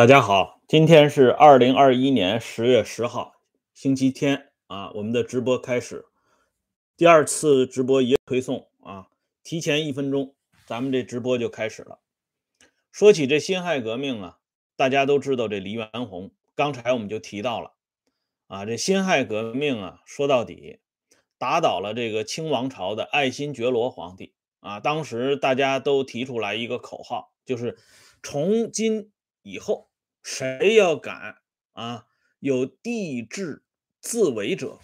大家好，今天是二零二一年十月十号，星期天啊，我们的直播开始，第二次直播也推送啊，提前一分钟，咱们这直播就开始了。说起这辛亥革命啊，大家都知道这黎元洪，刚才我们就提到了啊，这辛亥革命啊，说到底打倒了这个清王朝的爱新觉罗皇帝啊，当时大家都提出来一个口号，就是从今以后。谁要敢啊有帝制自为者，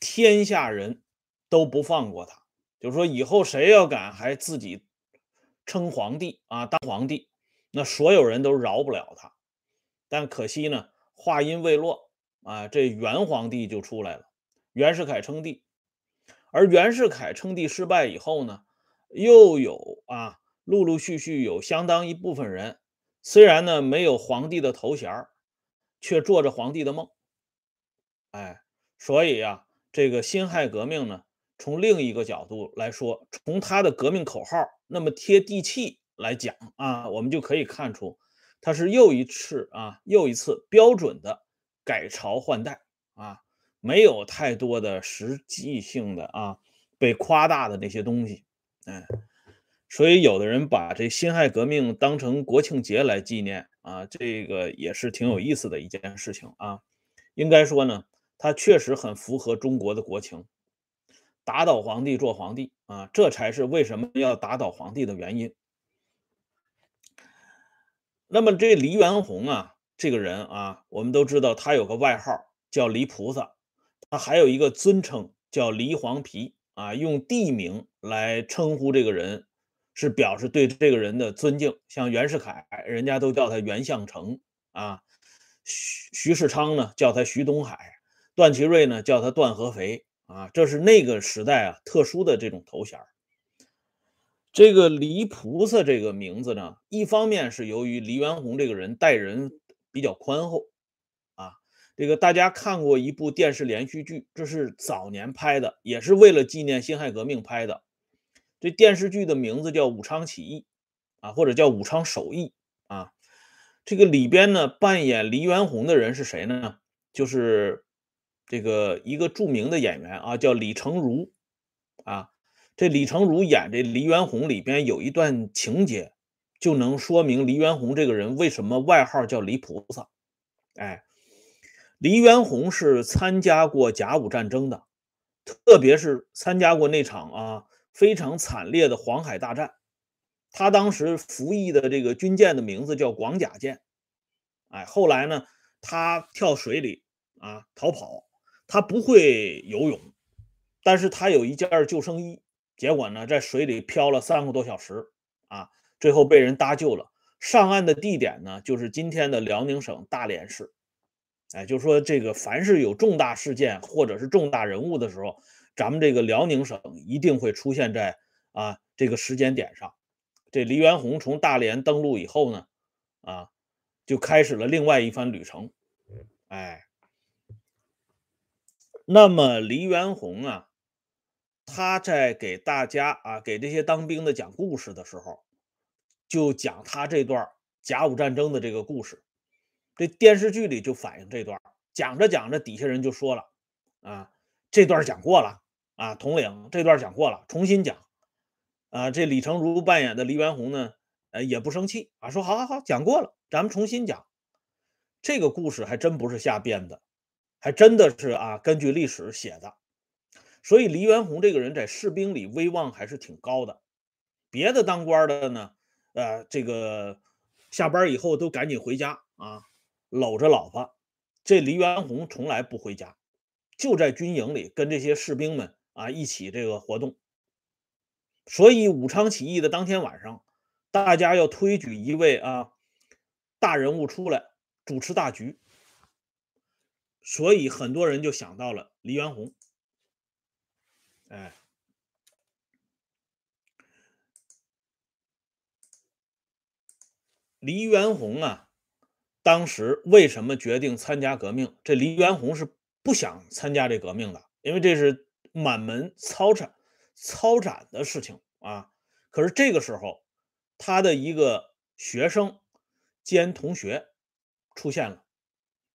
天下人都不放过他。就是说，以后谁要敢还自己称皇帝啊当皇帝，那所有人都饶不了他。但可惜呢，话音未落啊，这元皇帝就出来了，袁世凯称帝。而袁世凯称帝失败以后呢，又有啊陆陆续续有相当一部分人。虽然呢没有皇帝的头衔却做着皇帝的梦。哎，所以呀，这个辛亥革命呢，从另一个角度来说，从他的革命口号那么贴地气来讲啊，我们就可以看出，他是又一次啊，又一次标准的改朝换代啊，没有太多的实际性的啊被夸大的那些东西，哎。所以，有的人把这辛亥革命当成国庆节来纪念啊，这个也是挺有意思的一件事情啊。应该说呢，它确实很符合中国的国情，打倒皇帝做皇帝啊，这才是为什么要打倒皇帝的原因。那么，这黎元洪啊，这个人啊，我们都知道他有个外号叫黎菩萨，他还有一个尊称叫黎黄皮啊，用地名来称呼这个人。是表示对这个人的尊敬，像袁世凯，人家都叫他袁相成啊；徐徐世昌呢，叫他徐东海；段祺瑞呢，叫他段合肥啊。这是那个时代啊特殊的这种头衔。这个黎菩萨这个名字呢，一方面是由于黎元洪这个人待人比较宽厚啊。这个大家看过一部电视连续剧，这是早年拍的，也是为了纪念辛亥革命拍的。这电视剧的名字叫《武昌起义》，啊，或者叫《武昌首义》啊。这个里边呢，扮演黎元洪的人是谁呢？就是这个一个著名的演员啊，叫李成儒啊。这李成儒演这黎元洪里边有一段情节，就能说明黎元洪这个人为什么外号叫黎菩萨。哎，黎元洪是参加过甲午战争的，特别是参加过那场啊。非常惨烈的黄海大战，他当时服役的这个军舰的名字叫广甲舰。哎，后来呢，他跳水里啊逃跑，他不会游泳，但是他有一件救生衣，结果呢在水里漂了三个多小时啊，最后被人搭救了。上岸的地点呢就是今天的辽宁省大连市。哎，就说这个凡是有重大事件或者是重大人物的时候。咱们这个辽宁省一定会出现在啊这个时间点上。这黎元洪从大连登陆以后呢，啊，就开始了另外一番旅程。哎，那么黎元洪啊，他在给大家啊给这些当兵的讲故事的时候，就讲他这段甲午战争的这个故事。这电视剧里就反映这段，讲着讲着，底下人就说了啊，这段讲过了。啊，统领这段讲过了，重新讲。啊，这李成儒扮演的黎元洪呢，呃，也不生气啊，说好好好，讲过了，咱们重新讲。这个故事还真不是瞎编的，还真的是啊，根据历史写的。所以黎元洪这个人在士兵里威望还是挺高的。别的当官的呢，呃，这个下班以后都赶紧回家啊，搂着老婆。这黎元洪从来不回家，就在军营里跟这些士兵们。啊，一起这个活动，所以武昌起义的当天晚上，大家要推举一位啊大人物出来主持大局，所以很多人就想到了黎元洪。哎，黎元洪啊，当时为什么决定参加革命？这黎元洪是不想参加这革命的，因为这是。满门抄斩、抄斩的事情啊！可是这个时候，他的一个学生兼同学出现了，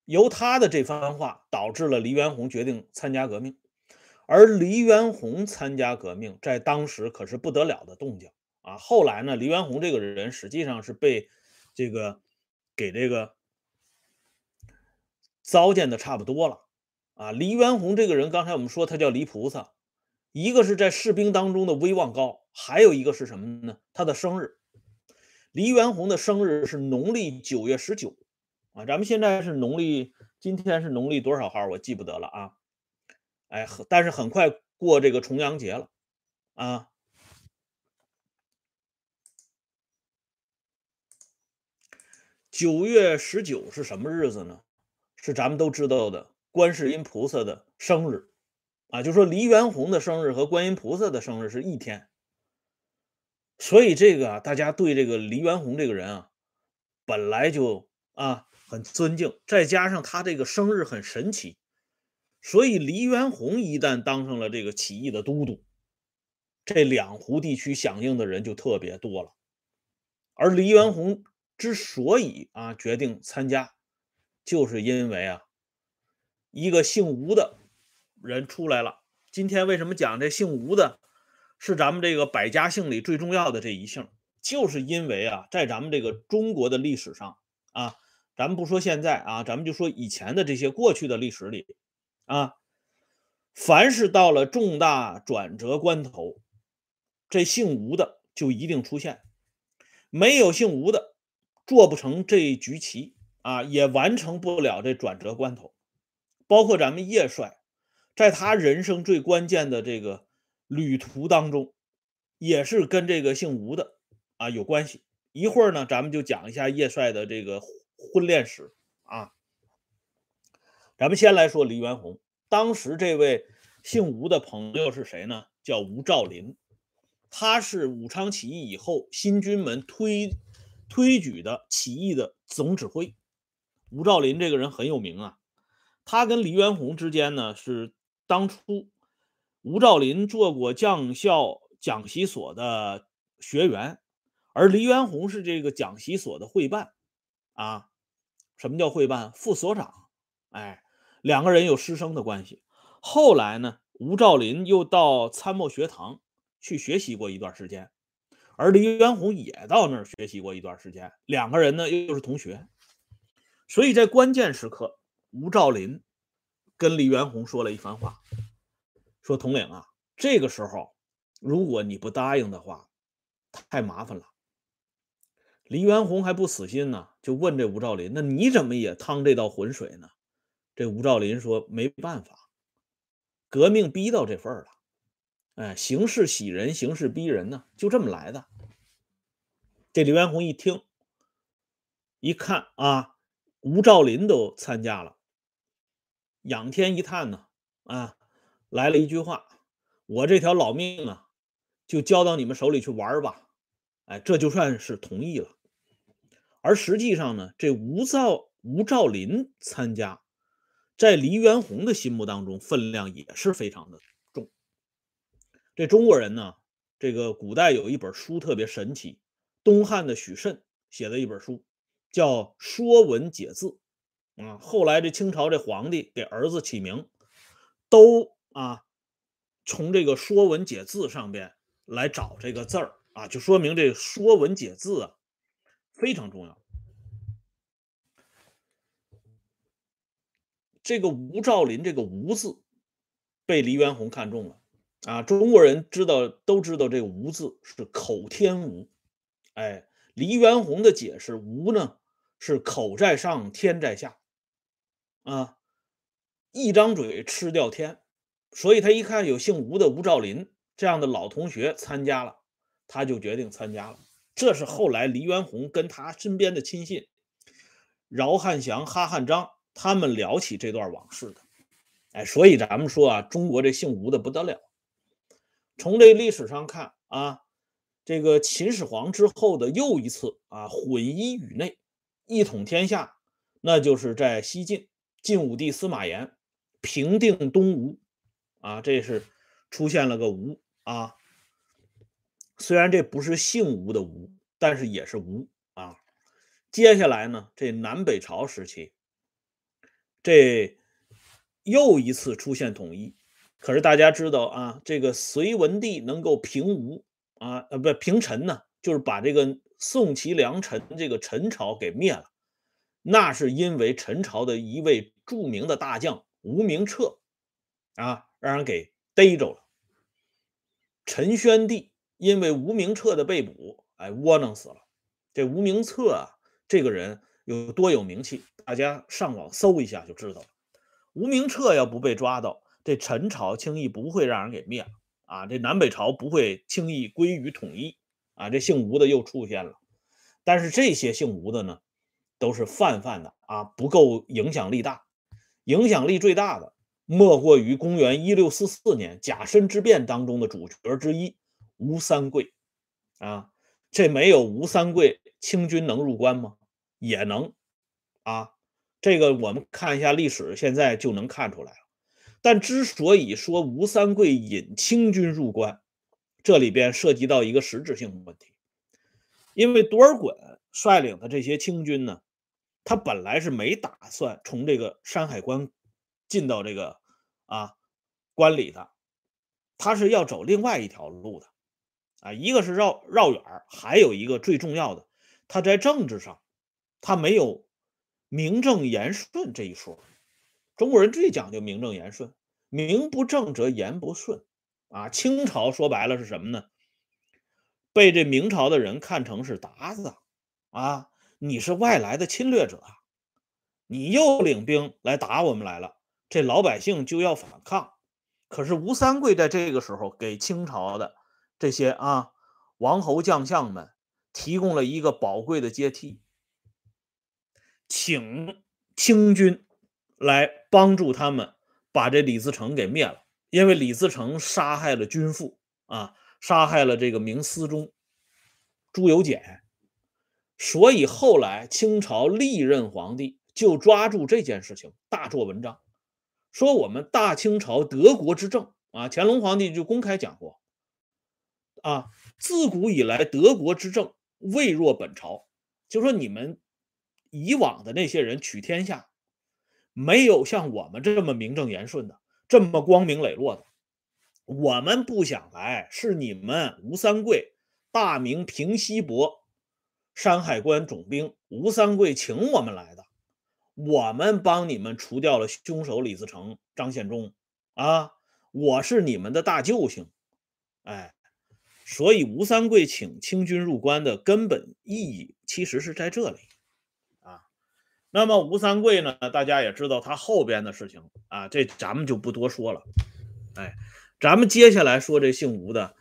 由他的这番话导致了黎元洪决定参加革命。而黎元洪参加革命，在当时可是不得了的动静啊！后来呢，黎元洪这个人实际上是被这个给这个糟践的差不多了啊！黎元洪这个人，刚才我们说他叫黎菩萨，一个是在士兵当中的威望高，还有一个是什么呢？他的生日，黎元洪的生日是农历九月十九啊！咱们现在是农历，今天是农历多少号？我记不得了啊！哎，但是很快过这个重阳节了，啊，九月十九是什么日子呢？是咱们都知道的观世音菩萨的生日，啊，就说黎元洪的生日和观音菩萨的生日是一天，所以这个，大家对这个黎元洪这个人啊，本来就啊很尊敬，再加上他这个生日很神奇。所以，黎元洪一旦当上了这个起义的都督，这两湖地区响应的人就特别多了。而黎元洪之所以啊决定参加，就是因为啊一个姓吴的人出来了。今天为什么讲这姓吴的，是咱们这个百家姓里最重要的这一姓？就是因为啊，在咱们这个中国的历史上啊，咱们不说现在啊，咱们就说以前的这些过去的历史里。啊，凡是到了重大转折关头，这姓吴的就一定出现，没有姓吴的，做不成这一局棋啊，也完成不了这转折关头。包括咱们叶帅，在他人生最关键的这个旅途当中，也是跟这个姓吴的啊有关系。一会儿呢，咱们就讲一下叶帅的这个婚恋史啊。咱们先来说黎元洪，当时这位姓吴的朋友是谁呢？叫吴兆麟，他是武昌起义以后新军门推推举的起义的总指挥。吴兆麟这个人很有名啊，他跟黎元洪之间呢是当初吴兆麟做过将校讲习所的学员，而黎元洪是这个讲习所的会办啊。什么叫会办？副所长，哎。两个人有师生的关系，后来呢，吴兆麟又到参谋学堂去学习过一段时间，而黎元洪也到那儿学习过一段时间，两个人呢又是同学，所以在关键时刻，吴兆林跟黎元洪说了一番话，说统领啊，这个时候如果你不答应的话，太麻烦了。黎元洪还不死心呢，就问这吴兆林，那你怎么也趟这道浑水呢？这吴兆林说：“没办法，革命逼到这份儿了，哎，形势喜人，形势逼人呢，就这么来的。”这李元洪一听，一看啊，吴兆林都参加了，仰天一叹呢，啊，来了一句话：“我这条老命啊，就交到你们手里去玩吧。”哎，这就算是同意了。而实际上呢，这吴兆吴兆林参加。在黎元洪的心目当中，分量也是非常的重。这中国人呢，这个古代有一本书特别神奇，东汉的许慎写的一本书，叫《说文解字》啊。后来这清朝这皇帝给儿子起名，都啊从这个《说文解字》上边来找这个字儿啊，就说明这《说文解字》啊非常重要。这个吴兆麟这个“吴”字被黎元洪看中了啊！中国人知道都知道这个“吴”字是口天吴，哎，黎元洪的解释“吴”呢是口在上，天在下啊，一张嘴吃掉天，所以他一看有姓吴的吴兆麟这样的老同学参加了，他就决定参加了。这是后来黎元洪跟他身边的亲信饶汉祥、哈汉章。他们聊起这段往事的，哎，所以咱们说啊，中国这姓吴的不得了。从这历史上看啊，这个秦始皇之后的又一次啊，混一宇内，一统天下，那就是在西晋晋武帝司马炎平定东吴啊，这是出现了个吴啊。虽然这不是姓吴的吴，但是也是吴啊。接下来呢，这南北朝时期，这又一次出现统一。可是大家知道啊，这个隋文帝能够平吴啊，呃，不平陈呢，就是把这个宋齐梁陈这个陈朝给灭了。那是因为陈朝的一位著名的大将吴明彻啊，让人给逮着了。陈宣帝因为吴明彻的被捕，哎，窝囊死了。这吴明彻啊，这个人有多有名气，大家上网搜一下就知道了。吴明彻要不被抓到，这陈朝轻易不会让人给灭了啊，这南北朝不会轻易归于统一啊。这姓吴的又出现了，但是这些姓吴的呢？都是泛泛的啊，不够影响力大。影响力最大的莫过于公元一六四四年甲申之变当中的主角之一吴三桂啊。这没有吴三桂，清军能入关吗？也能啊。这个我们看一下历史，现在就能看出来了。但之所以说吴三桂引清军入关，这里边涉及到一个实质性的问题，因为多尔衮率领的这些清军呢。他本来是没打算从这个山海关进到这个啊关里的，他是要走另外一条路的啊，一个是绕绕远还有一个最重要的，他在政治上他没有名正言顺这一说。中国人最讲究名正言顺，名不正则言不顺啊。清朝说白了是什么呢？被这明朝的人看成是鞑子啊。你是外来的侵略者，你又领兵来打我们来了，这老百姓就要反抗。可是吴三桂在这个时候给清朝的这些啊王侯将相们提供了一个宝贵的阶梯，请清军来帮助他们把这李自成给灭了，因为李自成杀害了君父啊，杀害了这个明思宗朱由检。所以后来清朝历任皇帝就抓住这件事情大做文章，说我们大清朝德国之政啊，乾隆皇帝就公开讲过，啊，自古以来德国之政未若本朝，就说你们以往的那些人取天下，没有像我们这么名正言顺的，这么光明磊落的。我们不想来，是你们吴三桂大明平西伯。山海关总兵吴三桂请我们来的，我们帮你们除掉了凶手李自成、张献忠啊！我是你们的大救星，哎，所以吴三桂请清军入关的根本意义其实是在这里啊。那么吴三桂呢，大家也知道他后边的事情啊，这咱们就不多说了。哎，咱们接下来说这姓吴的，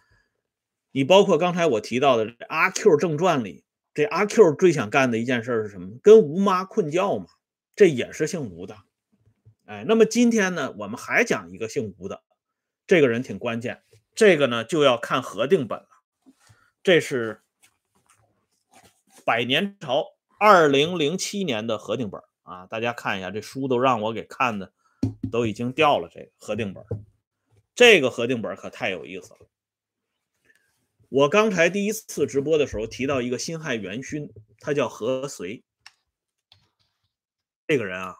你包括刚才我提到的《阿 Q 正传》里。这阿 Q 最想干的一件事是什么？跟吴妈困觉嘛，这也是姓吴的。哎，那么今天呢，我们还讲一个姓吴的，这个人挺关键。这个呢，就要看核定本了。这是百年朝二零零七年的核定本啊，大家看一下，这书都让我给看的，都已经掉了。这个核定本，这个核定本可太有意思了。我刚才第一次直播的时候提到一个辛亥元勋，他叫何遂。这个人啊，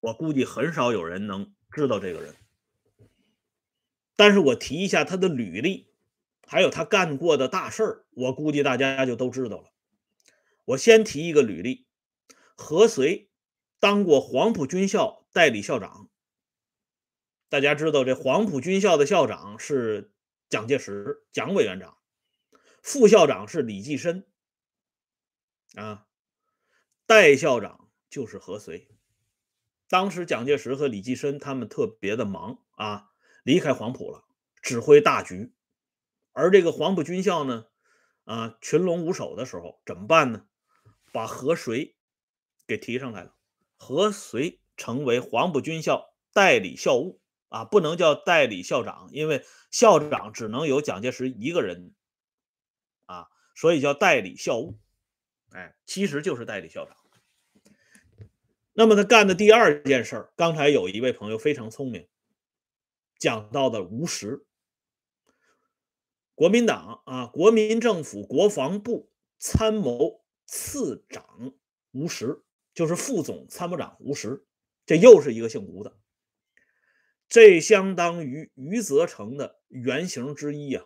我估计很少有人能知道这个人。但是我提一下他的履历，还有他干过的大事儿，我估计大家就都知道了。我先提一个履历：何遂当过黄埔军校代理校长。大家知道这黄埔军校的校长是。蒋介石，蒋委员长，副校长是李济深，啊，代校长就是何遂。当时蒋介石和李济深他们特别的忙啊，离开黄埔了，指挥大局。而这个黄埔军校呢，啊，群龙无首的时候怎么办呢？把何遂给提上来了，何遂成为黄埔军校代理校务。啊，不能叫代理校长，因为校长只能有蒋介石一个人，啊，所以叫代理校务，哎，其实就是代理校长。那么他干的第二件事儿，刚才有一位朋友非常聪明，讲到的吴石，国民党啊，国民政府国防部参谋次长吴石，就是副总参谋长吴石，这又是一个姓吴的。这相当于余则成的原型之一啊。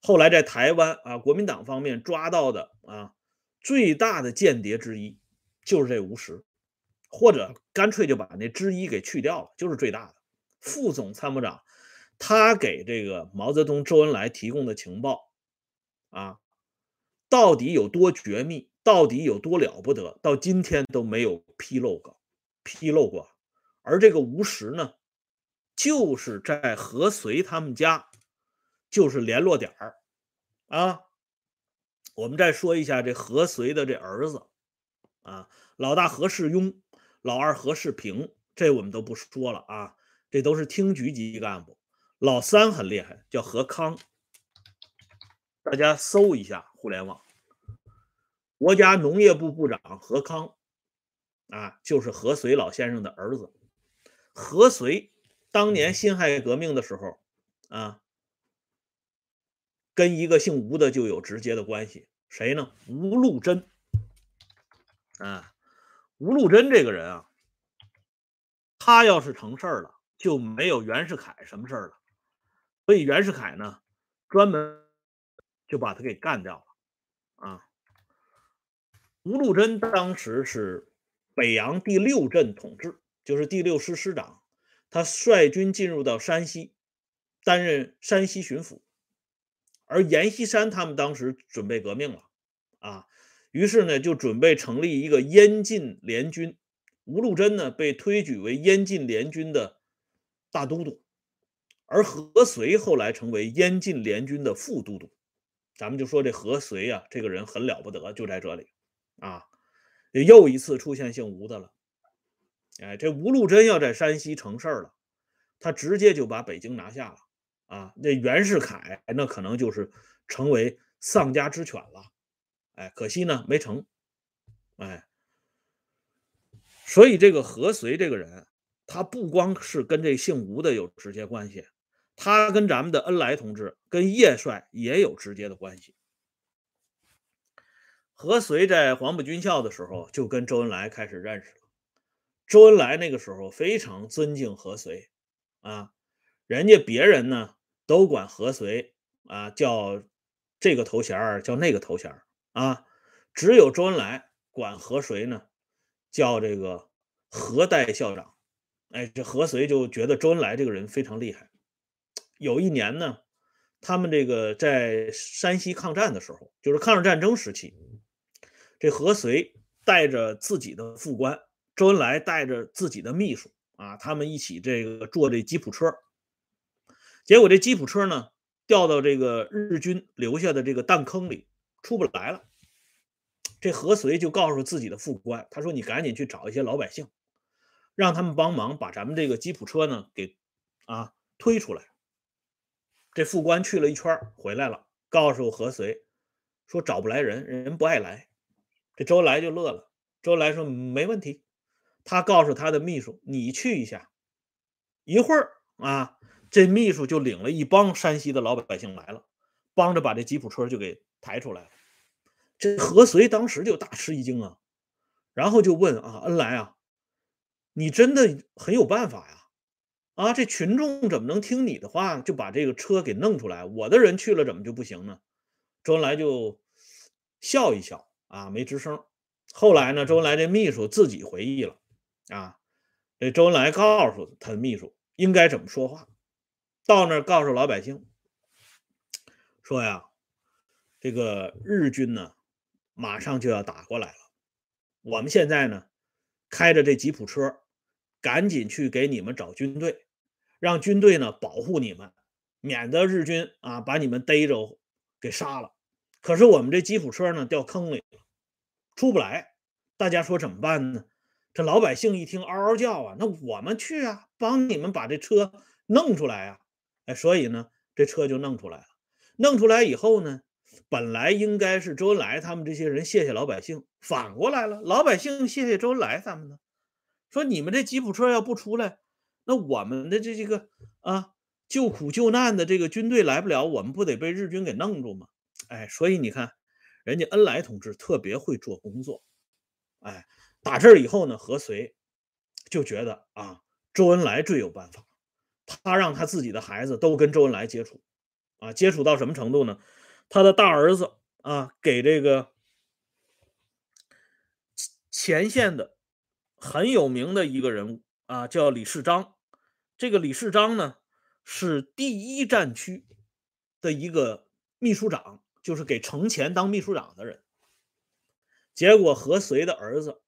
后来在台湾啊，国民党方面抓到的啊最大的间谍之一就是这吴石，或者干脆就把那之一给去掉了，就是最大的副总参谋长。他给这个毛泽东、周恩来提供的情报啊，到底有多绝密，到底有多了不得，到今天都没有披露过，披露过。而这个吴石呢，就是在何遂他们家。就是联络点儿啊！我们再说一下这何遂的这儿子啊，老大何世庸，老二何世平，这我们都不说了啊，这都是厅局级干部。老三很厉害，叫何康，大家搜一下互联网，国家农业部部长何康啊，就是何遂老先生的儿子。何遂当年辛亥革命的时候啊。跟一个姓吴的就有直接的关系，谁呢？吴禄贞啊，吴禄贞这个人啊，他要是成事儿了，就没有袁世凯什么事儿了。所以袁世凯呢，专门就把他给干掉了啊。吴禄贞当时是北洋第六镇统治，就是第六师师长，他率军进入到山西，担任山西巡抚。而阎锡山他们当时准备革命了，啊，于是呢就准备成立一个燕晋联军，吴禄贞呢被推举为燕晋联军的大都督，而何遂后来成为燕晋联军的副都督。咱们就说这何遂啊，这个人很了不得，就在这里啊，又一次出现姓吴的了。哎，这吴禄贞要在山西成事儿了，他直接就把北京拿下了。啊，那袁世凯那可能就是成为丧家之犬了，哎，可惜呢没成，哎，所以这个何遂这个人，他不光是跟这姓吴的有直接关系，他跟咱们的恩来同志、跟叶帅也有直接的关系。何遂在黄埔军校的时候就跟周恩来开始认识了，周恩来那个时候非常尊敬何遂，啊，人家别人呢。都管何遂啊叫这个头衔叫那个头衔啊，只有周恩来管何遂呢叫这个何代校长。哎，这何遂就觉得周恩来这个人非常厉害。有一年呢，他们这个在山西抗战的时候，就是抗日战争时期，这何遂带着自己的副官，周恩来带着自己的秘书啊，他们一起这个坐这吉普车。结果这吉普车呢掉到这个日军留下的这个弹坑里，出不来了。这何遂就告诉自己的副官，他说：“你赶紧去找一些老百姓，让他们帮忙把咱们这个吉普车呢给啊推出来。”这副官去了一圈回来了，告诉何遂说：“找不来人，人不爱来。”这周恩来就乐了。周恩来说：“没问题。”他告诉他的秘书：“你去一下，一会儿啊。”这秘书就领了一帮山西的老百姓来了，帮着把这吉普车就给抬出来了。这何遂当时就大吃一惊啊，然后就问啊，恩来啊，你真的很有办法呀？啊，这群众怎么能听你的话就把这个车给弄出来？我的人去了怎么就不行呢？周恩来就笑一笑啊，没吱声。后来呢，周恩来这秘书自己回忆了啊，这周恩来告诉他的秘书应该怎么说话。到那儿告诉老百姓说呀，这个日军呢马上就要打过来了，我们现在呢开着这吉普车，赶紧去给你们找军队，让军队呢保护你们，免得日军啊把你们逮着给杀了。可是我们这吉普车呢掉坑里了，出不来。大家说怎么办呢？这老百姓一听嗷嗷叫啊，那我们去啊，帮你们把这车弄出来啊。所以呢，这车就弄出来了。弄出来以后呢，本来应该是周恩来他们这些人谢谢老百姓，反过来了，老百姓谢谢周恩来他们呢。说你们这吉普车要不出来，那我们的这这个啊救苦救难的这个军队来不了，我们不得被日军给弄住吗？哎，所以你看，人家恩来同志特别会做工作。哎，打这儿以后呢，何遂就觉得啊，周恩来最有办法，他让他自己的孩子都跟周恩来接触，啊，接触到什么程度呢？他的大儿子啊，给这个前线的很有名的一个人物啊，叫李世章。这个李世章呢，是第一战区的一个秘书长，就是给程潜当秘书长的人。结果何遂的儿子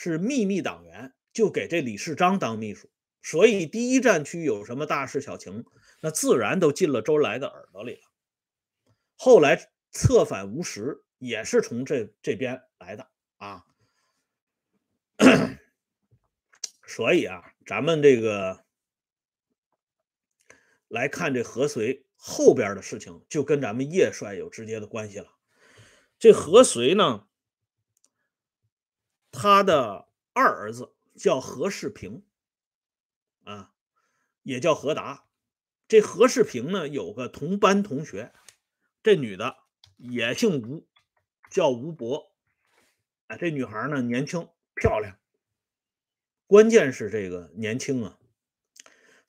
是秘密党员，就给这李世章当秘书，所以第一战区有什么大事小情，那自然都进了周恩来的耳朵里了。后来策反吴石也是从这这边来的啊，所以啊，咱们这个来看这何遂后边的事情，就跟咱们叶帅有直接的关系了。这何遂呢？他的二儿子叫何世平，啊，也叫何达。这何世平呢，有个同班同学，这女的也姓吴，叫吴博。哎，这女孩呢年轻漂亮，关键是这个年轻啊。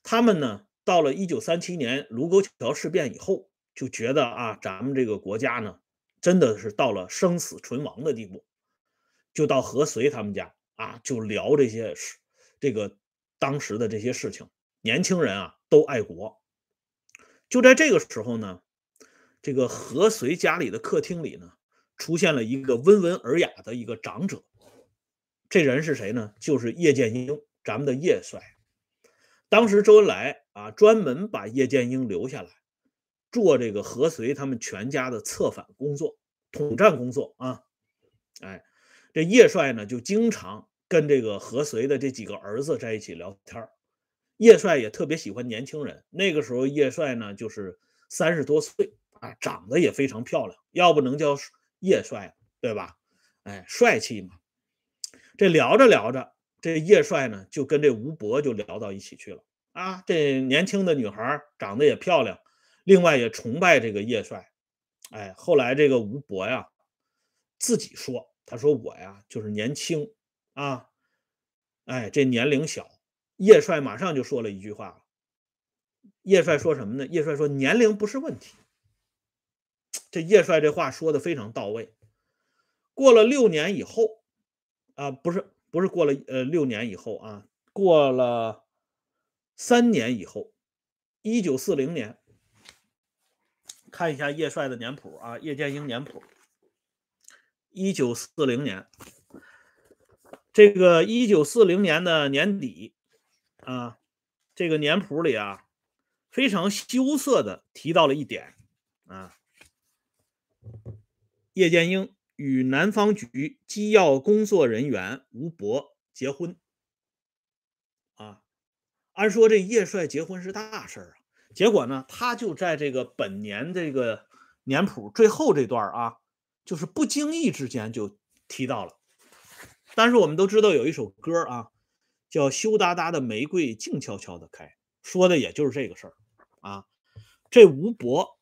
他们呢，到了一九三七年卢沟桥事变以后，就觉得啊，咱们这个国家呢，真的是到了生死存亡的地步。就到何遂他们家啊，就聊这些事，这个当时的这些事情。年轻人啊，都爱国。就在这个时候呢，这个何遂家里的客厅里呢，出现了一个温文尔雅的一个长者。这人是谁呢？就是叶剑英，咱们的叶帅。当时周恩来啊，专门把叶剑英留下来，做这个何遂他们全家的策反工作、统战工作啊，哎。这叶帅呢，就经常跟这个何遂的这几个儿子在一起聊天叶帅也特别喜欢年轻人。那个时候，叶帅呢就是三十多岁啊，长得也非常漂亮，要不能叫叶帅，对吧？哎，帅气嘛。这聊着聊着，这叶帅呢就跟这吴伯就聊到一起去了啊。这年轻的女孩长得也漂亮，另外也崇拜这个叶帅。哎，后来这个吴伯呀自己说。他说：“我呀，就是年轻啊，哎，这年龄小。”叶帅马上就说了一句话。叶帅说什么呢？叶帅说：“年龄不是问题。”这叶帅这话说的非常到位。过了六年以后，啊，不是不是过了呃六年以后啊，过了三年以后，一九四零年，看一下叶帅的年谱啊，叶剑英年谱。一九四零年，这个一九四零年的年底啊，这个年谱里啊，非常羞涩的提到了一点啊，叶剑英与南方局机要工作人员吴伯结婚啊。按说这叶帅结婚是大事啊，结果呢，他就在这个本年这个年谱最后这段啊。就是不经意之间就提到了，但是我们都知道有一首歌啊，叫《羞答答的玫瑰静悄悄的开》，说的也就是这个事儿啊。这吴伯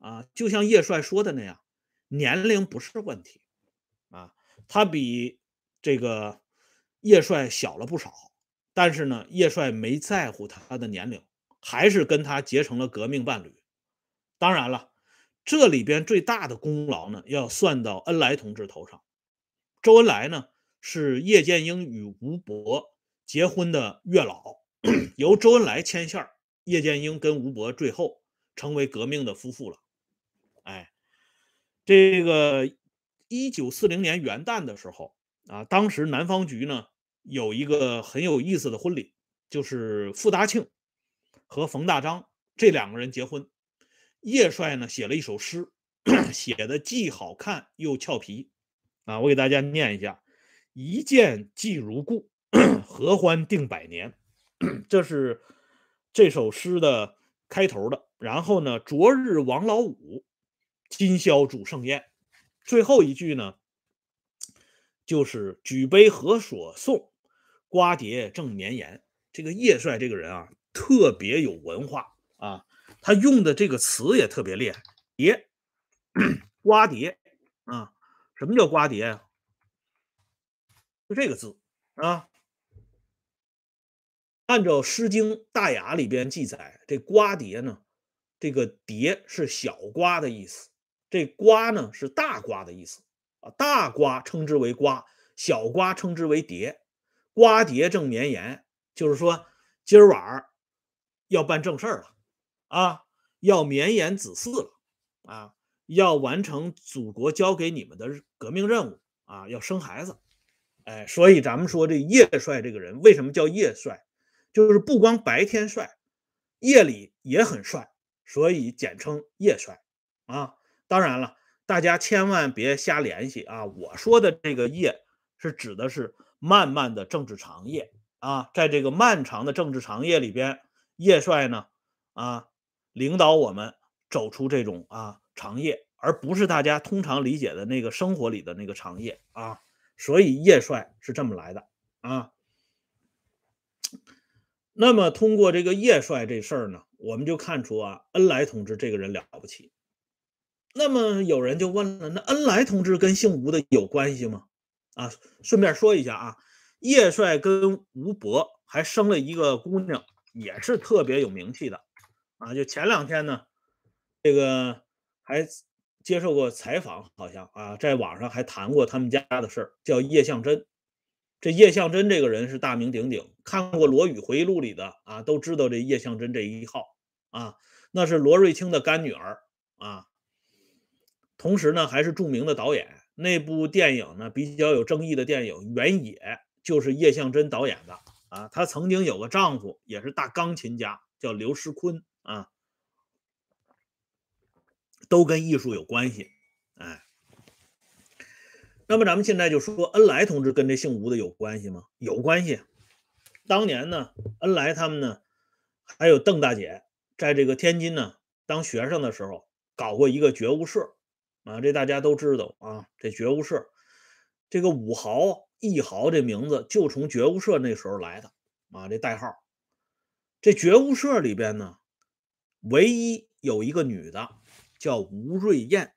啊，就像叶帅说的那样，年龄不是问题啊，他比这个叶帅小了不少，但是呢，叶帅没在乎他的年龄，还是跟他结成了革命伴侣。当然了。这里边最大的功劳呢，要算到恩来同志头上。周恩来呢，是叶剑英与吴伯结婚的月老，由周恩来牵线叶剑英跟吴伯最后成为革命的夫妇了。哎，这个一九四零年元旦的时候啊，当时南方局呢有一个很有意思的婚礼，就是傅大庆和冯大章这两个人结婚。叶帅呢写了一首诗，写的既好看又俏皮啊！我给大家念一下：“一见即如故，合欢定百年。”这是这首诗的开头的。然后呢，“昨日王老五，今宵主盛宴。”最后一句呢，就是“举杯何所送，瓜瓞正绵延。”这个叶帅这个人啊，特别有文化啊。他用的这个词也特别厉害，碟，瓜碟啊。什么叫瓜瓞呀？就这个字啊。按照《诗经·大雅》里边记载，这瓜瓞呢，这个瓞是小瓜的意思，这瓜呢是大瓜的意思啊。大瓜称之为瓜，小瓜称之为瓞。瓜瓞正绵延，就是说今儿晚儿要办正事儿了啊，要绵延子嗣了啊，要完成祖国交给你们的革命任务啊，要生孩子。哎，所以咱们说这叶帅这个人为什么叫叶帅？就是不光白天帅，夜里也很帅，所以简称叶帅啊。当然了，大家千万别瞎联系啊！我说的这个夜是指的是漫漫的政治长夜啊，在这个漫长的政治长夜里边，叶帅呢啊领导我们走出这种啊长夜，而不是大家通常理解的那个生活里的那个长夜啊。所以叶帅是这么来的啊。那么，通过这个叶帅这事儿呢，我们就看出啊，恩来同志这个人了不起。那么有人就问了，那恩来同志跟姓吴的有关系吗？啊，顺便说一下啊，叶帅跟吴伯还生了一个姑娘，也是特别有名气的啊。就前两天呢，这个还接受过采访，好像啊，在网上还谈过他们家的事儿，叫叶向真。这叶向真这个人是大名鼎鼎，看过《罗宇回忆录》里的啊，都知道这叶向真这一号啊，那是罗瑞卿的干女儿啊。同时呢，还是著名的导演。那部电影呢，比较有争议的电影《原野》，就是叶向真导演的啊。她曾经有个丈夫，也是大钢琴家，叫刘诗坤啊，都跟艺术有关系，哎。那么咱们现在就说恩来同志跟这姓吴的有关系吗？有关系。当年呢，恩来他们呢，还有邓大姐，在这个天津呢当学生的时候，搞过一个觉悟社啊，这大家都知道啊。这觉悟社，这个武豪、义豪这名字就从觉悟社那时候来的啊，这代号。这觉悟社里边呢，唯一有一个女的叫吴瑞燕。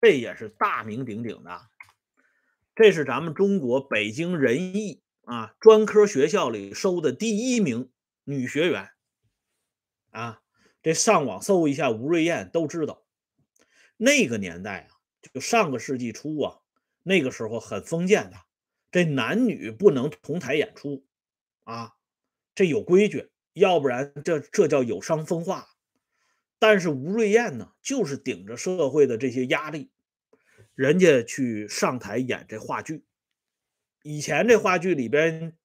这也是大名鼎鼎的，这是咱们中国北京人艺啊专科学校里收的第一名女学员啊。这上网搜一下吴瑞燕都知道。那个年代啊，就上个世纪初啊，那个时候很封建的，这男女不能同台演出啊，这有规矩，要不然这这叫有伤风化。但是吴瑞燕呢，就是顶着社会的这些压力，人家去上台演这话剧。以前这话剧里边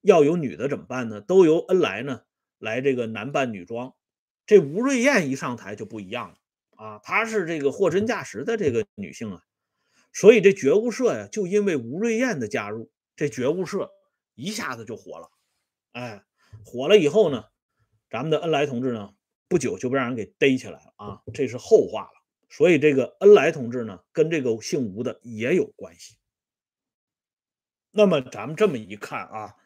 要有女的怎么办呢？都由恩来呢来这个男扮女装。这吴瑞燕一上台就不一样了啊，她是这个货真价实的这个女性啊。所以这觉悟社呀，就因为吴瑞燕的加入，这觉悟社一下子就火了。哎，火了以后呢，咱们的恩来同志呢。不久就被让人给逮起来了啊，这是后话了。所以这个恩来同志呢，跟这个姓吴的也有关系。那么咱们这么一看啊，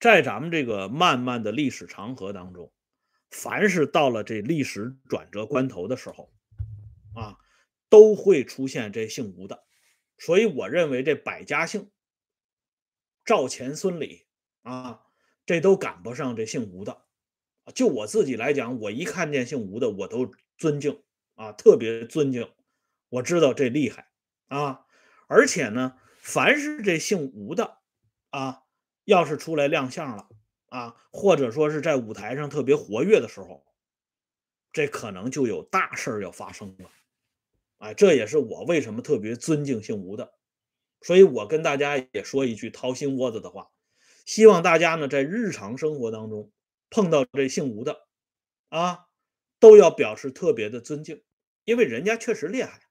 在咱们这个漫漫的历史长河当中，凡是到了这历史转折关头的时候，啊，都会出现这姓吴的。所以我认为这百家姓，赵钱孙李啊，这都赶不上这姓吴的。就我自己来讲，我一看见姓吴的，我都尊敬啊，特别尊敬。我知道这厉害啊，而且呢，凡是这姓吴的啊，要是出来亮相了啊，或者说是在舞台上特别活跃的时候，这可能就有大事要发生了。哎，这也是我为什么特别尊敬姓吴的。所以我跟大家也说一句掏心窝子的话，希望大家呢在日常生活当中。碰到这姓吴的，啊，都要表示特别的尊敬，因为人家确实厉害。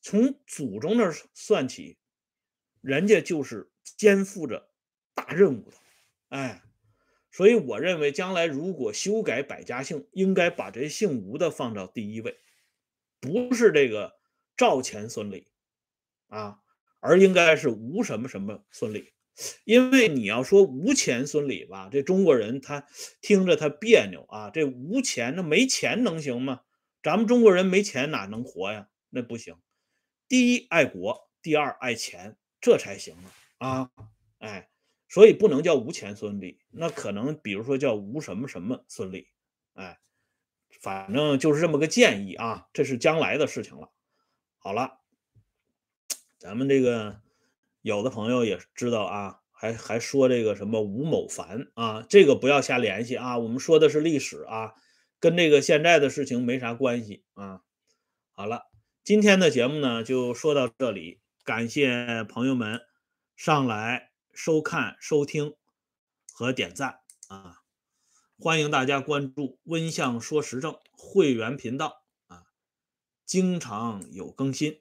从祖宗那算起，人家就是肩负着大任务的，哎，所以我认为将来如果修改百家姓，应该把这姓吴的放到第一位，不是这个赵钱孙李，啊，而应该是吴什么什么孙李。因为你要说无钱孙李吧，这中国人他听着他别扭啊。这无钱，那没钱能行吗？咱们中国人没钱哪能活呀？那不行。第一爱国，第二爱钱，这才行啊！啊，哎，所以不能叫无钱孙李，那可能比如说叫无什么什么孙李，哎，反正就是这么个建议啊，这是将来的事情了。好了，咱们这个有的朋友也知道啊，还还说这个什么吴某凡啊，这个不要瞎联系啊，我们说的是历史啊，跟这个现在的事情没啥关系啊。好了，今天的节目呢就说到这里，感谢朋友们上来收看、收听和点赞啊，欢迎大家关注“温相说时政”会员频道啊。经常有更新，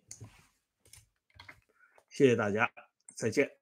谢谢大家，再见。